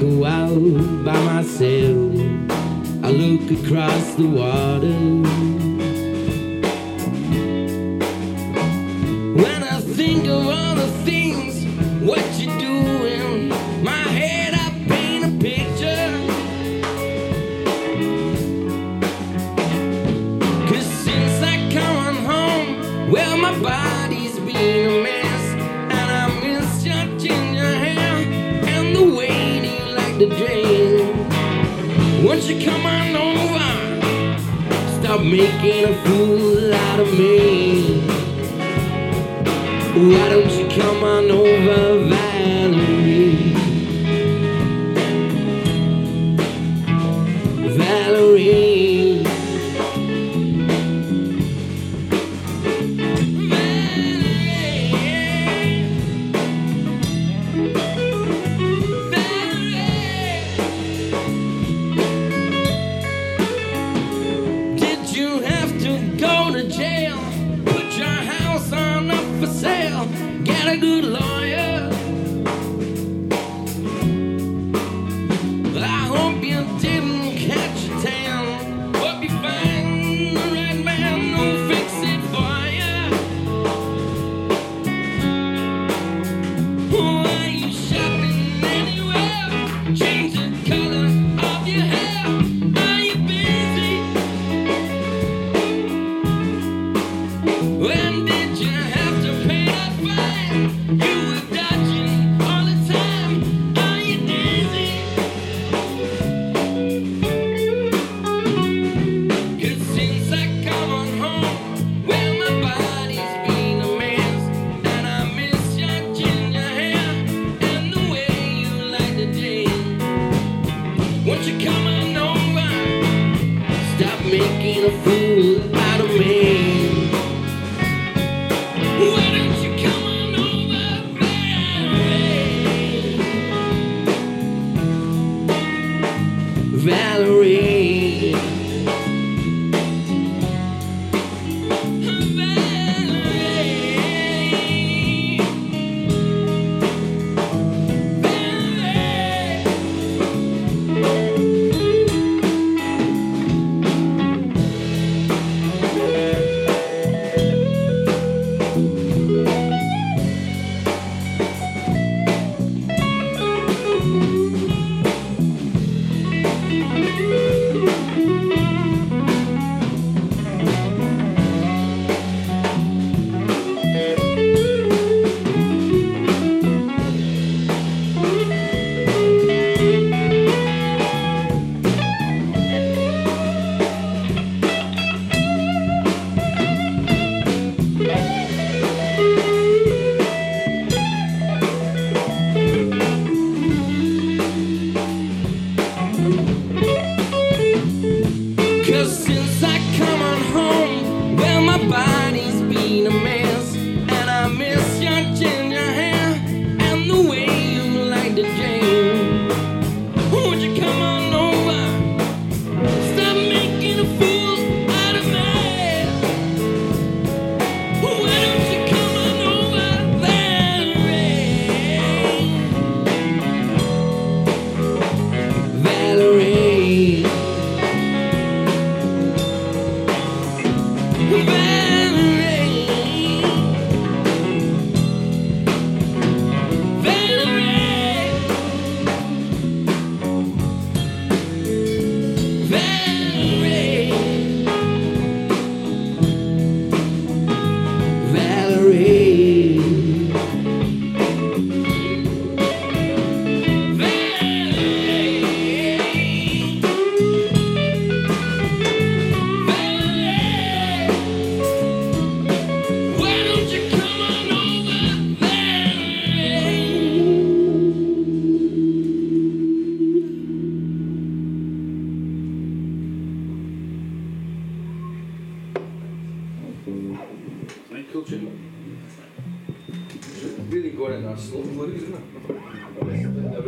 go out by myself. I look across the water. When I think of all the things, what you doing, my head I paint a picture. Cause since I come home, well, my body. you come on over? Stop making a fool out of me. Why don't you come on over, Valerie? myself, Get a good Lord. Stop making a fool out of me. Culture. Really good at that slow. I it?